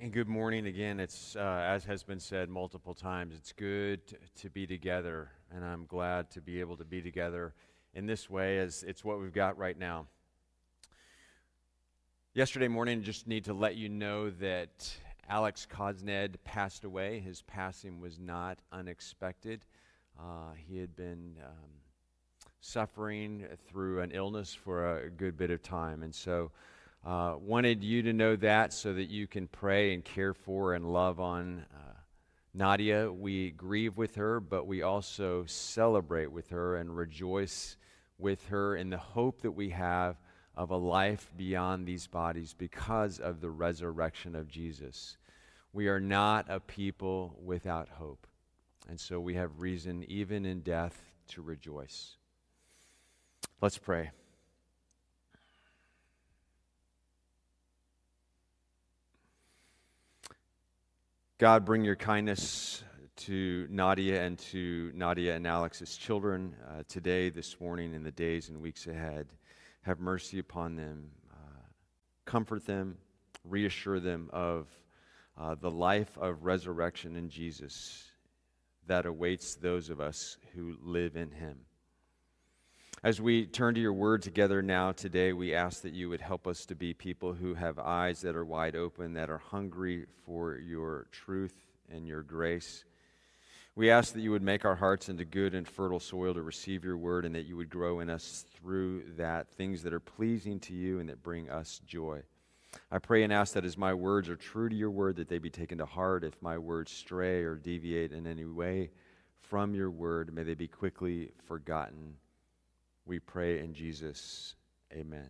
And good morning again. It's, uh, as has been said multiple times, it's good to, be together. And I'm glad to be able to be together in this way, as it's what we've got right now. Yesterday morning, just need to let you know that Alex Cosned passed away. His passing was not unexpected. Uh, he had been um, suffering through an illness for a good bit of time. And so, uh, wanted you to know that so that you can pray and care for and love on uh, Nadia. We grieve with her, but we also celebrate with her and rejoice with her in the hope that we have of a life beyond these bodies because of the resurrection of Jesus. We are not a people without hope. And so we have reason, even in death, to rejoice. Let's pray. God, bring your kindness to Nadia and to Nadia and Alex's children uh, today, this morning, in the days and weeks ahead. Have mercy upon them, uh, comfort them, reassure them of uh, the life of resurrection in Jesus that awaits those of us who live in him. As we turn to your word together now today, we ask that you would help us to be people who have eyes that are wide open, that are hungry for your truth and your grace. We ask that you would make our hearts into good and fertile soil to receive your word, and that you would grow in us through that things that are pleasing to you and that bring us joy. I pray and ask that as my words are true to your word, that they be taken to heart. If my words stray or deviate in any way from your word, may they be quickly forgotten we pray in Jesus. Amen.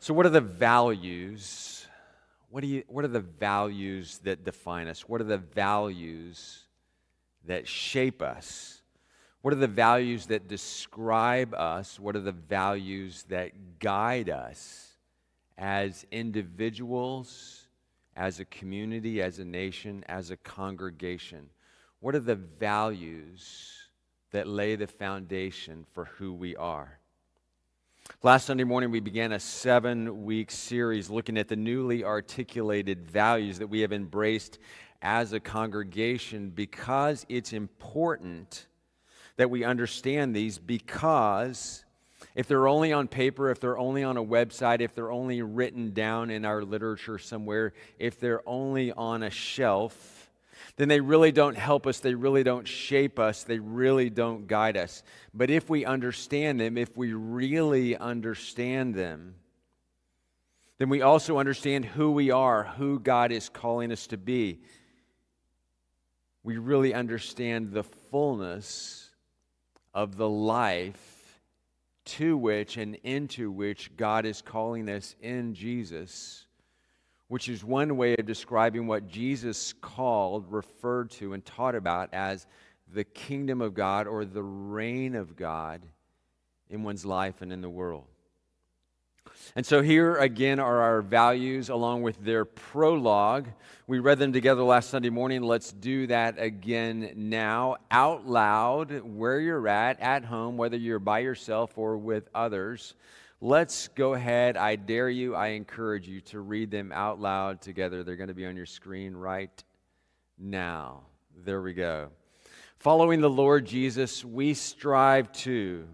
So, what are the values? What, do you, what are the values that define us? What are the values that shape us? What are the values that describe us? What are the values that guide us as individuals, as a community, as a nation, as a congregation? What are the values that lay the foundation for who we are. Last Sunday morning, we began a seven week series looking at the newly articulated values that we have embraced as a congregation because it's important that we understand these because if they're only on paper, if they're only on a website, if they're only written down in our literature somewhere, if they're only on a shelf, then they really don't help us. They really don't shape us. They really don't guide us. But if we understand them, if we really understand them, then we also understand who we are, who God is calling us to be. We really understand the fullness of the life to which and into which God is calling us in Jesus which is one way of describing what Jesus called, referred to, and taught about as the kingdom of God or the reign of God in one's life and in the world. And so here again are our values along with their prologue. We read them together last Sunday morning. Let's do that again now, out loud, where you're at, at home, whether you're by yourself or with others. Let's go ahead. I dare you, I encourage you to read them out loud together. They're going to be on your screen right now. There we go. Following the Lord Jesus, we strive to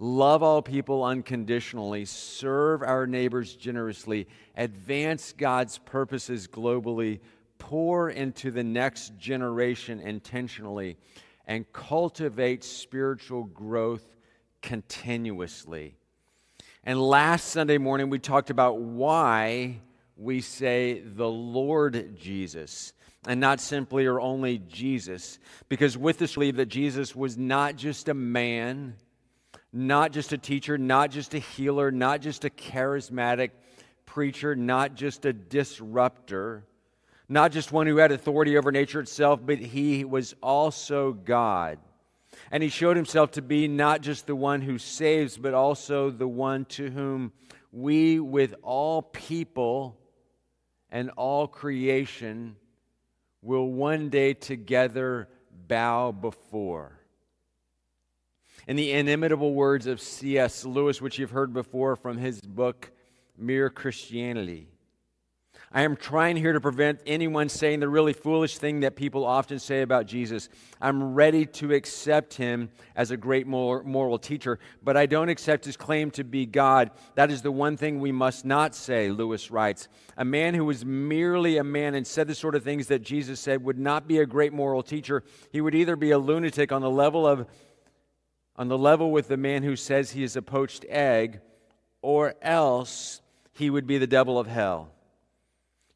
love all people unconditionally, serve our neighbors generously, advance God's purposes globally, pour into the next generation intentionally, and cultivate spiritual growth continuously. And last Sunday morning, we talked about why we say the Lord Jesus and not simply or only Jesus. Because with this, believe that Jesus was not just a man, not just a teacher, not just a healer, not just a charismatic preacher, not just a disruptor, not just one who had authority over nature itself, but he was also God. And he showed himself to be not just the one who saves, but also the one to whom we, with all people and all creation, will one day together bow before. In the inimitable words of C.S. Lewis, which you've heard before from his book, mere Christianity. I am trying here to prevent anyone saying the really foolish thing that people often say about Jesus. I'm ready to accept him as a great moral teacher, but I don't accept his claim to be God. That is the one thing we must not say, Lewis writes. A man who was merely a man and said the sort of things that Jesus said would not be a great moral teacher. He would either be a lunatic on the level of on the level with the man who says he is a poached egg, or else he would be the devil of hell.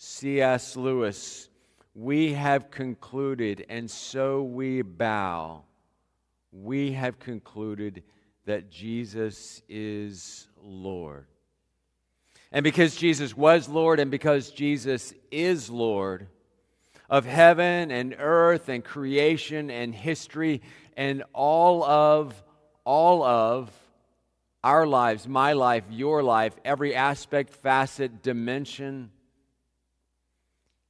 C.S. Lewis, we have concluded, and so we bow. We have concluded that Jesus is Lord. And because Jesus was Lord, and because Jesus is Lord of heaven and earth and creation and history and all of, all of our lives, my life, your life, every aspect, facet, dimension,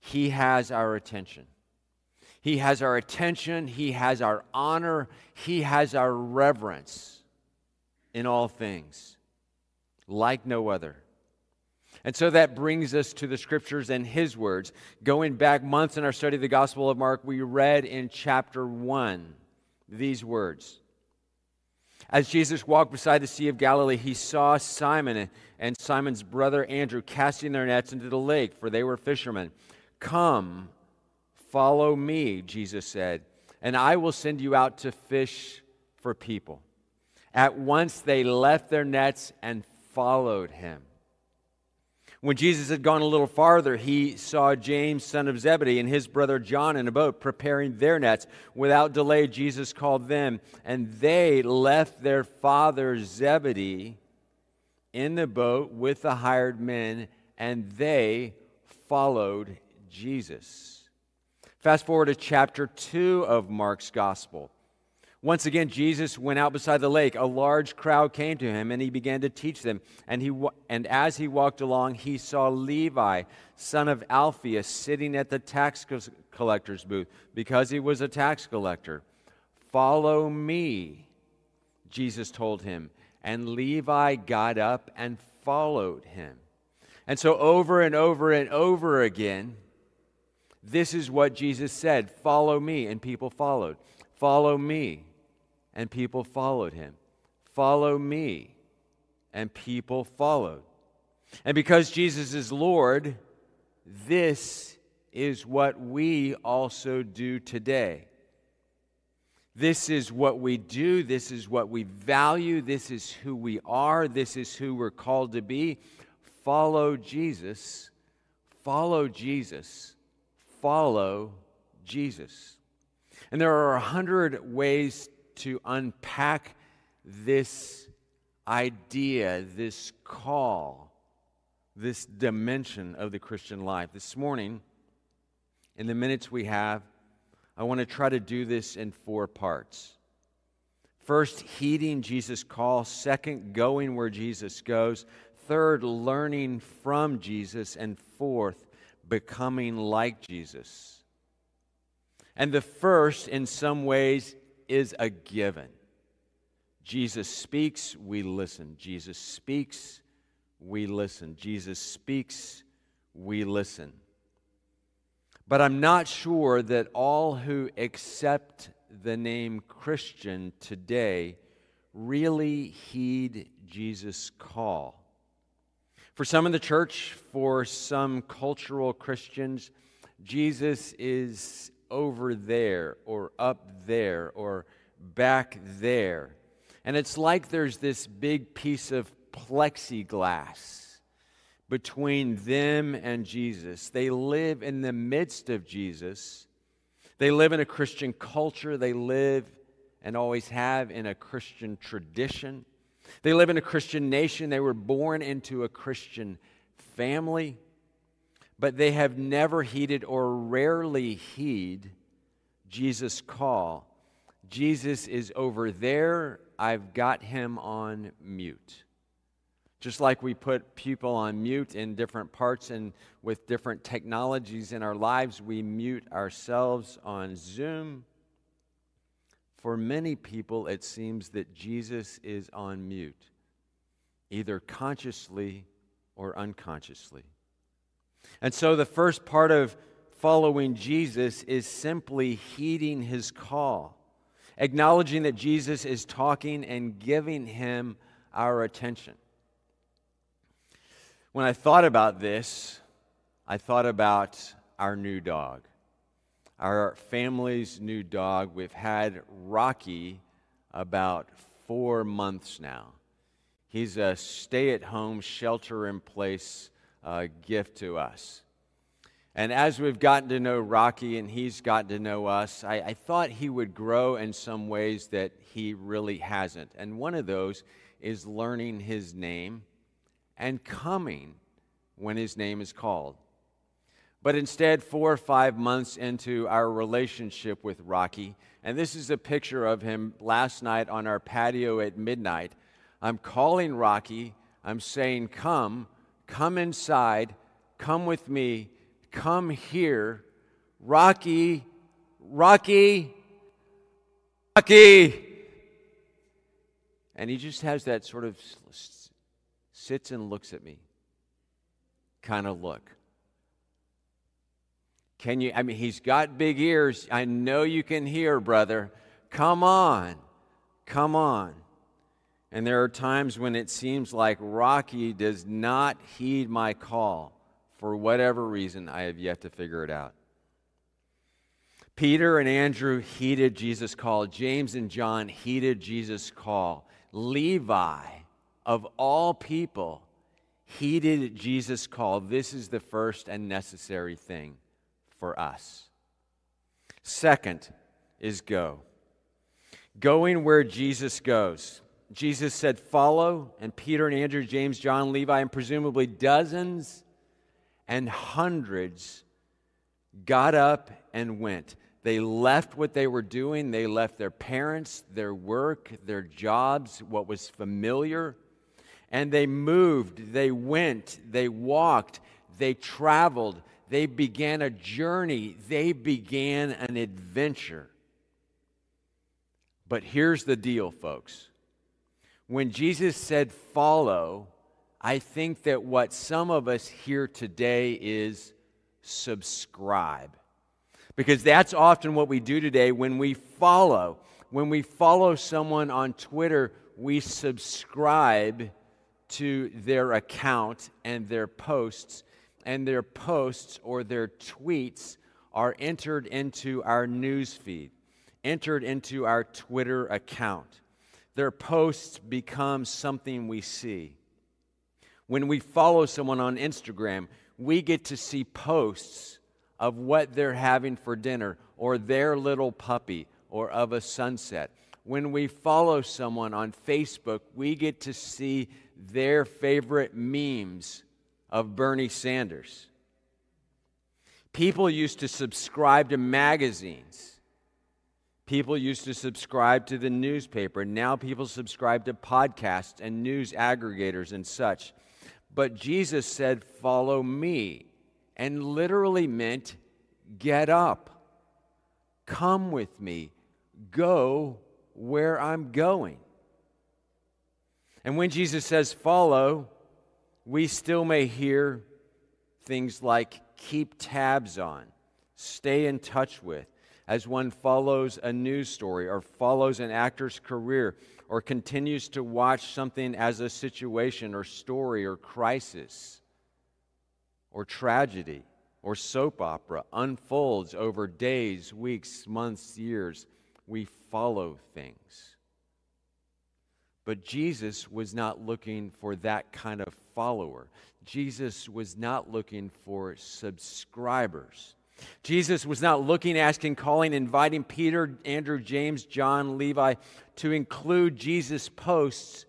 he has our attention. He has our attention, He has our honor, He has our reverence in all things, like no other. And so that brings us to the scriptures and his words. Going back months in our study of the Gospel of Mark, we read in chapter 1 these words. As Jesus walked beside the Sea of Galilee, he saw Simon and Simon's brother Andrew casting their nets into the lake, for they were fishermen. Come, follow me, Jesus said, and I will send you out to fish for people. At once they left their nets and followed him. When Jesus had gone a little farther, he saw James, son of Zebedee, and his brother John in a boat preparing their nets. Without delay, Jesus called them, and they left their father Zebedee in the boat with the hired men, and they followed Jesus. Fast forward to chapter 2 of Mark's gospel. Once again, Jesus went out beside the lake. A large crowd came to him, and he began to teach them. And, he, and as he walked along, he saw Levi, son of Alphaeus, sitting at the tax collector's booth because he was a tax collector. Follow me, Jesus told him. And Levi got up and followed him. And so, over and over and over again, this is what Jesus said Follow me, and people followed. Follow me, and people followed him. Follow me, and people followed. And because Jesus is Lord, this is what we also do today. This is what we do. This is what we value. This is who we are. This is who we're called to be. Follow Jesus. Follow Jesus follow Jesus. And there are a hundred ways to unpack this idea, this call, this dimension of the Christian life. This morning, in the minutes we have, I want to try to do this in four parts. First, heeding Jesus' call. Second, going where Jesus goes. Third, learning from Jesus. And fourth, becoming like Jesus. And the first, in some ways, is a given. Jesus speaks, we listen. Jesus speaks, we listen. Jesus speaks, we listen. But I'm not sure that all who accept the name Christian today really heed Jesus' call. For some in the church, for some cultural Christians, Jesus is over there or up there or back there. And it's like there's this big piece of plexiglass between them and Jesus. They live in the midst of Jesus. They live in a Christian culture. They live and always have in a Christian tradition. They live in a Christian nation. They were born into a Christian family, but they have never heeded or rarely heed Jesus' call. Jesus is over there, I've got him on mute. Just like we put people on mute in different parts and with different technologies in our lives, we mute ourselves on Zoom. For many people, it seems that Jesus is on mute, either consciously or unconsciously. And so the first part of following Jesus is simply heeding his call, acknowledging that Jesus is talking and giving him our attention. When I thought about this, I thought about our new dog, our family's new dog. We've had Rocky about four months now. He's a stay at home, shelter in place uh, gift to us. And as we've gotten to know Rocky and he's gotten to know us, I, I thought he would grow in some ways that he really hasn't. And one of those is learning his name and coming when his name is called. But instead, four or five months into our relationship with Rocky, and this is a picture of him last night on our patio at midnight. I'm calling Rocky. I'm saying, Come, come inside, come with me, come here. Rocky, Rocky, Rocky. And he just has that sort of sits and looks at me kind of look. Can you? I mean, he's got big ears. I know you can hear, brother. Come on. Come on. And there are times when it seems like Rocky does not heed my call. For whatever reason, I have yet to figure it out. Peter and Andrew heeded Jesus' call. James and John heeded Jesus' call. Levi of all people, heeded Jesus' call. This is the first and necessary thing for us. Second is go. Going where Jesus goes. Jesus said, Follow, and Peter and Andrew, James, John, Levi, and presumably dozens and hundreds got up and went. They left what they were doing. They left their parents, their work, their jobs, what was familiar, and they moved, they went, they walked, they traveled, they began a journey, they began an adventure. But here's the deal, folks. When Jesus said follow, I think that what some of us hear today is subscribe. Because that's often what we do today when we follow. When we follow someone on Twitter, we subscribe to their account and their posts, and their posts or their tweets are entered into our news feed, entered into our Twitter account. Their posts become something we see. When we follow someone on Instagram, we get to see posts of what they're having for dinner or their little puppy or of a sunset. When we follow someone on Facebook, we get to see their favorite memes of Bernie Sanders. People used to subscribe to magazines. People used to subscribe to the newspaper. Now people subscribe to podcasts and news aggregators and such. But Jesus said, Follow me, and literally meant, Get up, come with me, go where I'm going. And when Jesus says follow, we still may hear things like keep tabs on, stay in touch with, as one follows a news story or follows an actor's career or continues to watch something as a situation or story or crisis or tragedy or soap opera unfolds over days, weeks, months, years. We follow things. But Jesus was not looking for that kind of follower. Jesus was not looking for subscribers. Jesus was not looking, asking, calling, inviting Peter, Andrew, James, John, Levi to include Jesus' posts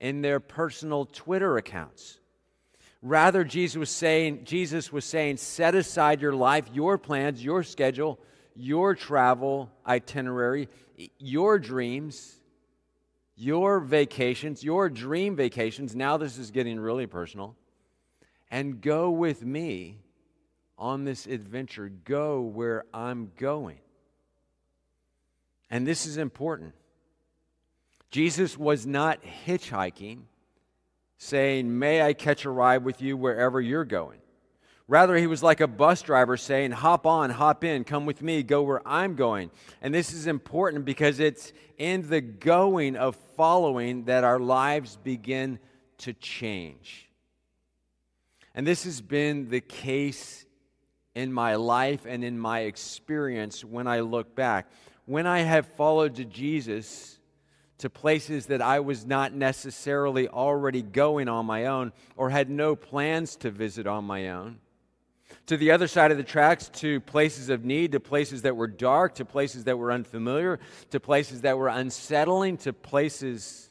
in their personal Twitter accounts. Rather, Jesus was saying, Jesus was saying, set aside your life, your plans, your schedule, your travel itinerary, your dreams, your vacations, your dream vacations. Now this is getting really personal. And go with me on this adventure. Go where I'm going. And this is important. Jesus was not hitchhiking, saying, May I catch a ride with you wherever you're going. Rather, he was like a bus driver saying, Hop on, hop in, come with me, go where I'm going. And this is important because it's in the going of following that our lives begin to change. And this has been the case in my life and in my experience when I look back. When I have followed Jesus, to places that I was not necessarily already going on my own or had no plans to visit on my own. To the other side of the tracks, to places of need, to places that were dark, to places that were unfamiliar, to places that were unsettling, to places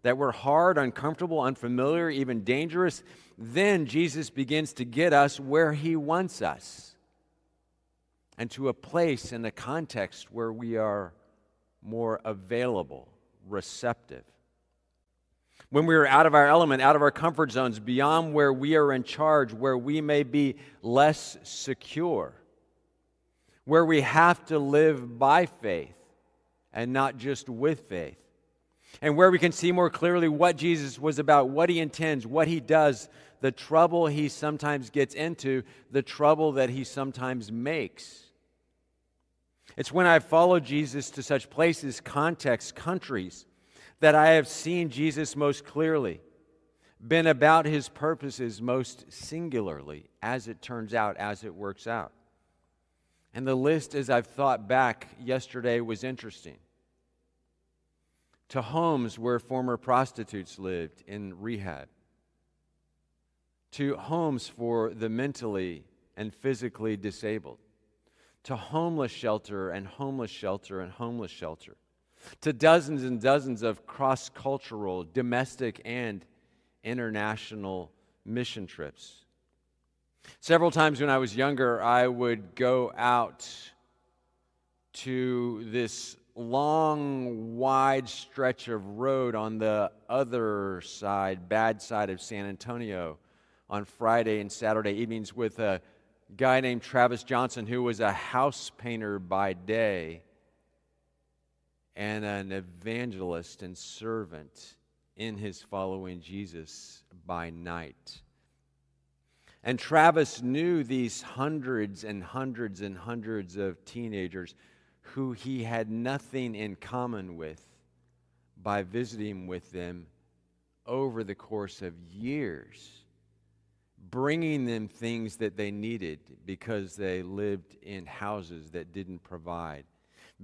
that were hard, uncomfortable, unfamiliar, even dangerous. Then Jesus begins to get us where he wants us and to a place and a context where we are more available receptive. When we are out of our element, out of our comfort zones, beyond where we are in charge, where we may be less secure, where we have to live by faith and not just with faith, and where we can see more clearly what Jesus was about, what he intends, what he does, the trouble he sometimes gets into, the trouble that he sometimes makes. It's when I've followed Jesus to such places, contexts, countries, that I have seen Jesus most clearly, been about his purposes most singularly, as it turns out, as it works out. And the list, as I've thought back yesterday, was interesting. To homes where former prostitutes lived in rehab, to homes for the mentally and physically disabled to homeless shelter and homeless shelter and homeless shelter, to dozens and dozens of cross cultural, domestic, and international mission trips. Several times when I was younger, I would go out to this long, wide stretch of road on the other side, bad side of San Antonio, on Friday and Saturday evenings with a guy named Travis Johnson who was a house painter by day and an evangelist and servant in his following Jesus by night. And Travis knew these hundreds and hundreds and hundreds of teenagers who he had nothing in common with by visiting with them over the course of years bringing them things that they needed because they lived in houses that didn't provide.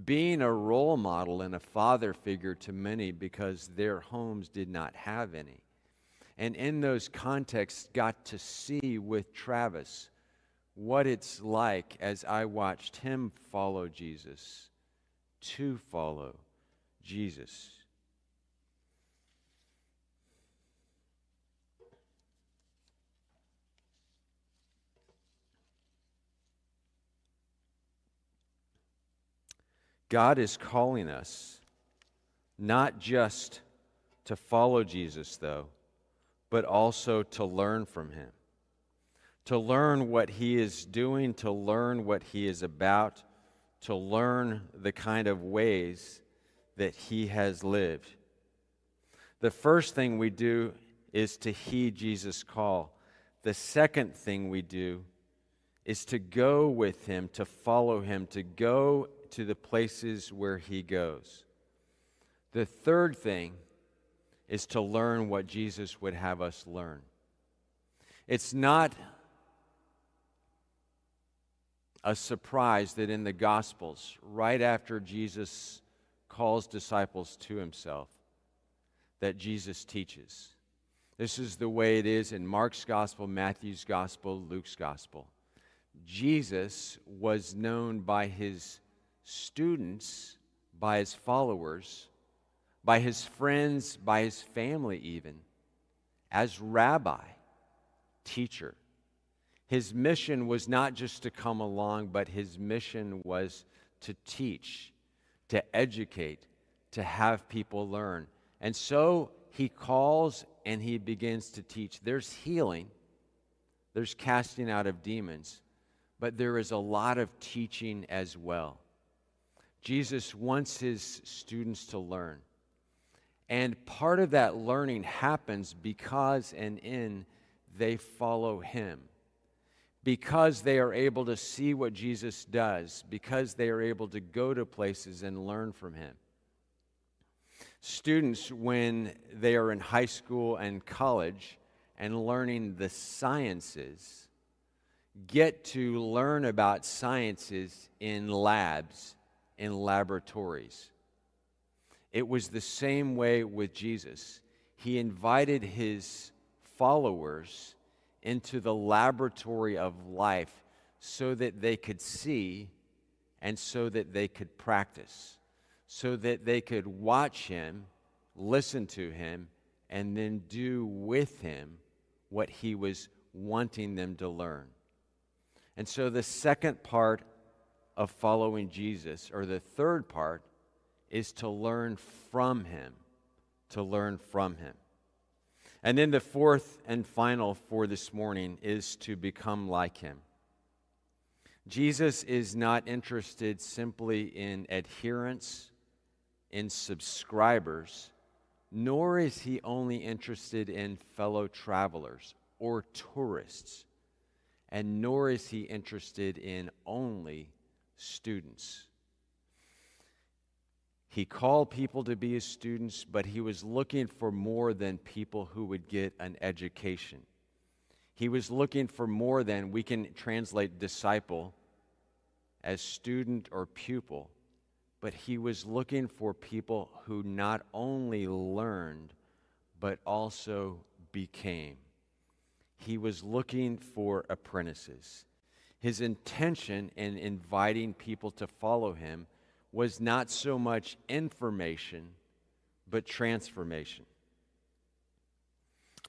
Being a role model and a father figure to many because their homes did not have any. And in those contexts, got to see with Travis what it's like as I watched him follow Jesus, to follow Jesus. God is calling us not just to follow Jesus, though, but also to learn from him. To learn what he is doing, to learn what he is about, to learn the kind of ways that he has lived. The first thing we do is to heed Jesus' call. The second thing we do is to go with him, to follow him, to go to the places where he goes. The third thing is to learn what Jesus would have us learn. It's not a surprise that in the Gospels, right after Jesus calls disciples to himself, that Jesus teaches. This is the way it is in Mark's Gospel, Matthew's Gospel, Luke's Gospel. Jesus was known by his students, by his followers, by his friends, by his family, even, as rabbi. teacher. His mission was not just to come along, but his mission was to teach, to educate, to have people learn. And so he calls and he begins to teach. There's healing, there's casting out of demons, but there is a lot of teaching as well. Jesus wants his students to learn. And part of that learning happens because and in they follow him. Because they are able to see what Jesus does, because they are able to go to places and learn from him. Students, when they are in high school and college and learning the sciences, get to learn about sciences in labs, in laboratories. It was the same way with Jesus. He invited his followers into the laboratory of life so that they could see and so that they could practice so that they could watch him, listen to him, and then do with him what he was wanting them to learn. And so the second part of following Jesus, or the third part, is to learn from him. To learn from him. And then the fourth and final for this morning is to become like him. Jesus is not interested simply in adherence in subscribers, nor is he only interested in fellow travelers or tourists, and nor is he interested in only students. He called people to be his students, but he was looking for more than people who would get an education. He was looking for more than we can translate disciple as student or pupil but he was looking for people who not only learned, but also became. He was looking for apprentices. His intention in inviting people to follow him was not so much information, but transformation.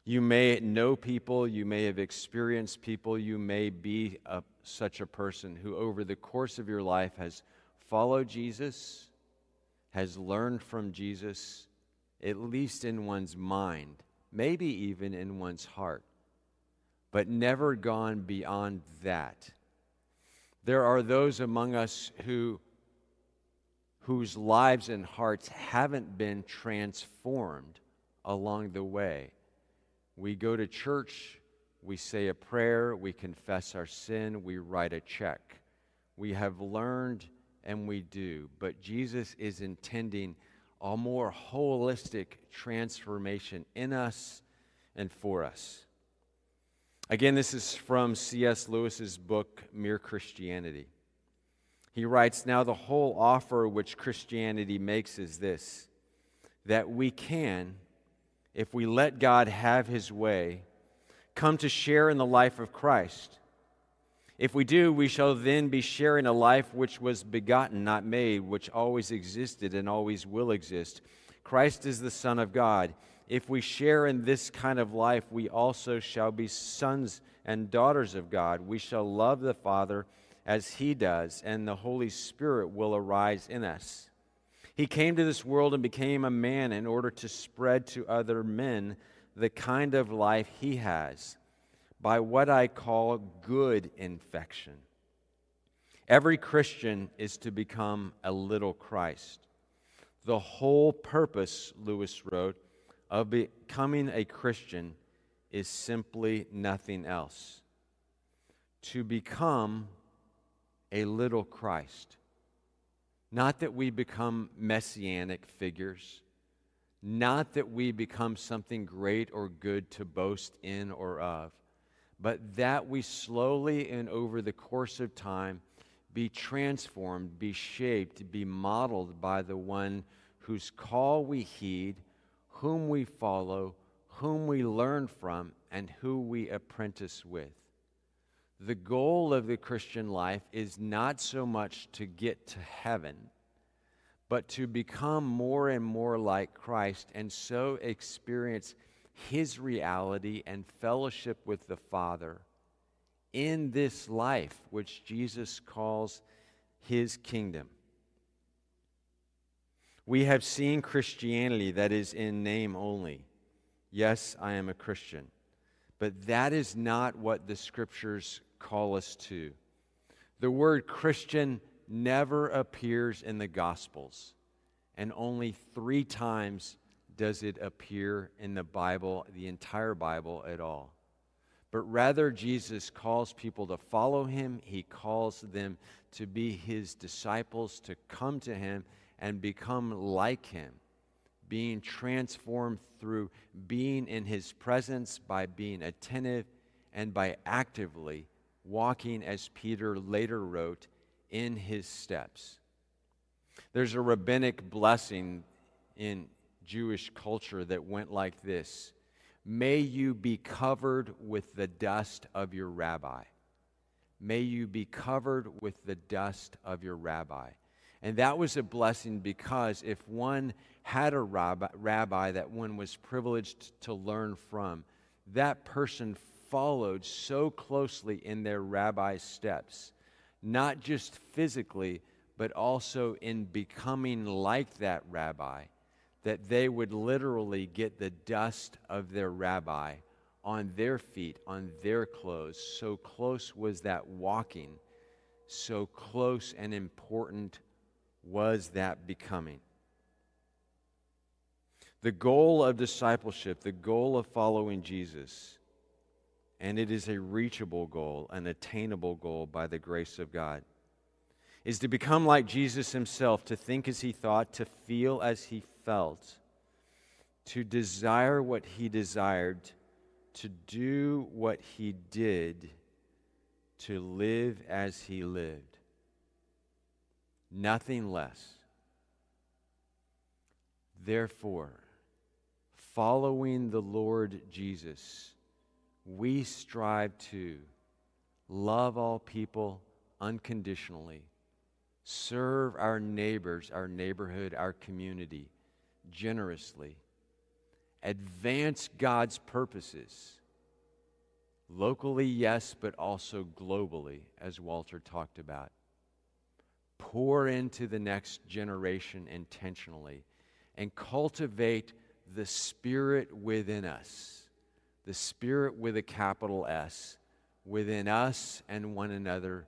You may know people, you may have experienced people, you may be a, such a person who, over the course of your life, has followed Jesus, has learned from Jesus, at least in one's mind, maybe even in one's heart, but never gone beyond that. There are those among us who whose lives and hearts haven't been transformed along the way. We go to church, we say a prayer, we confess our sin, we write a check. We have learned and we do. But Jesus is intending a more holistic transformation in us and for us. Again, this is from C.S. Lewis's book, Mere Christianity. He writes Now, the whole offer which Christianity makes is this that we can, if we let God have his way, come to share in the life of Christ if we do, we shall then be sharing a life which was begotten, not made, which always existed and always will exist. Christ is the Son of God. If we share in this kind of life, we also shall be sons and daughters of God. We shall love the Father as He does, and the Holy Spirit will arise in us. He came to this world and became a man in order to spread to other men the kind of life He has by what I call good infection. Every Christian is to become a little Christ. The whole purpose, Lewis wrote, of becoming a Christian is simply nothing else. To become a little Christ. Not that we become messianic figures, not that we become something great or good to boast in or of. But that we slowly and over the course of time be transformed, be shaped, be modeled by the one whose call we heed, whom we follow, whom we learn from, and who we apprentice with. The goal of the Christian life is not so much to get to heaven, but to become more and more like Christ and so experience his reality and fellowship with the Father in this life, which Jesus calls his kingdom. We have seen Christianity that is in name only. Yes, I am a Christian. But that is not what the scriptures call us to. The word Christian never appears in the Gospels, and only three times does it appear in the Bible, the entire Bible at all. But rather, Jesus calls people to follow him. He calls them to be his disciples, to come to him and become like him, being transformed through being in his presence by being attentive and by actively walking, as Peter later wrote, in his steps. There's a rabbinic blessing in Jewish culture that went like this May you be covered with the dust of your rabbi. May you be covered with the dust of your rabbi. And that was a blessing because if one had a rabbi, rabbi that one was privileged to learn from, that person followed so closely in their rabbi's steps, not just physically, but also in becoming like that rabbi that they would literally get the dust of their rabbi on their feet, on their clothes. So close was that walking, so close and important was that becoming. The goal of discipleship, the goal of following Jesus, and it is a reachable goal, an attainable goal by the grace of God, is to become like Jesus himself, to think as he thought, to feel as he felt, to desire what he desired, to do what he did, to live as he lived. Nothing less. Therefore, following the Lord Jesus, we strive to love all people unconditionally, serve our neighbors, our neighborhood, our community generously, advance God's purposes. Locally, yes, but also globally, as Walter talked about. Pour into the next generation intentionally and cultivate the spirit within us, the spirit with a capital S, within us and one another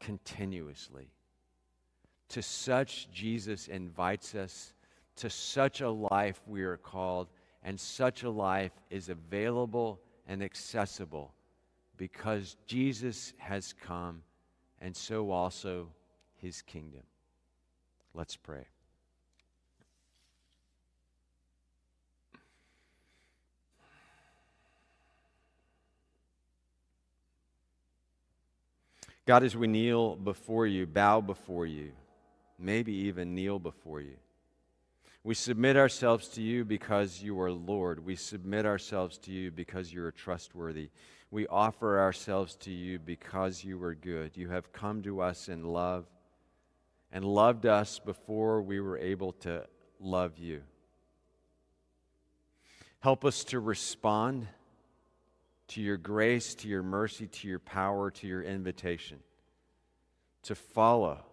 continuously. To such, Jesus invites us to such a life we are called, and such a life is available and accessible because Jesus has come, and so also his kingdom. Let's pray. God, as we kneel before you, bow before you, maybe even kneel before you. We submit ourselves to you because you are Lord. We submit ourselves to you because you are trustworthy. We offer ourselves to you because you are good. You have come to us in love and loved us before we were able to love you. Help us to respond to your grace, to your mercy, to your power, to your invitation, to follow,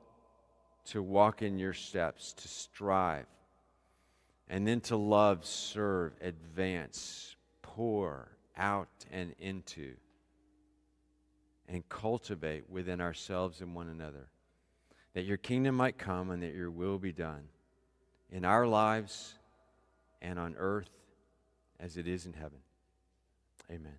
to walk in your steps, to strive and then to love, serve, advance, pour out and into, and cultivate within ourselves and one another. That your kingdom might come and that your will be done in our lives and on earth as it is in heaven. Amen.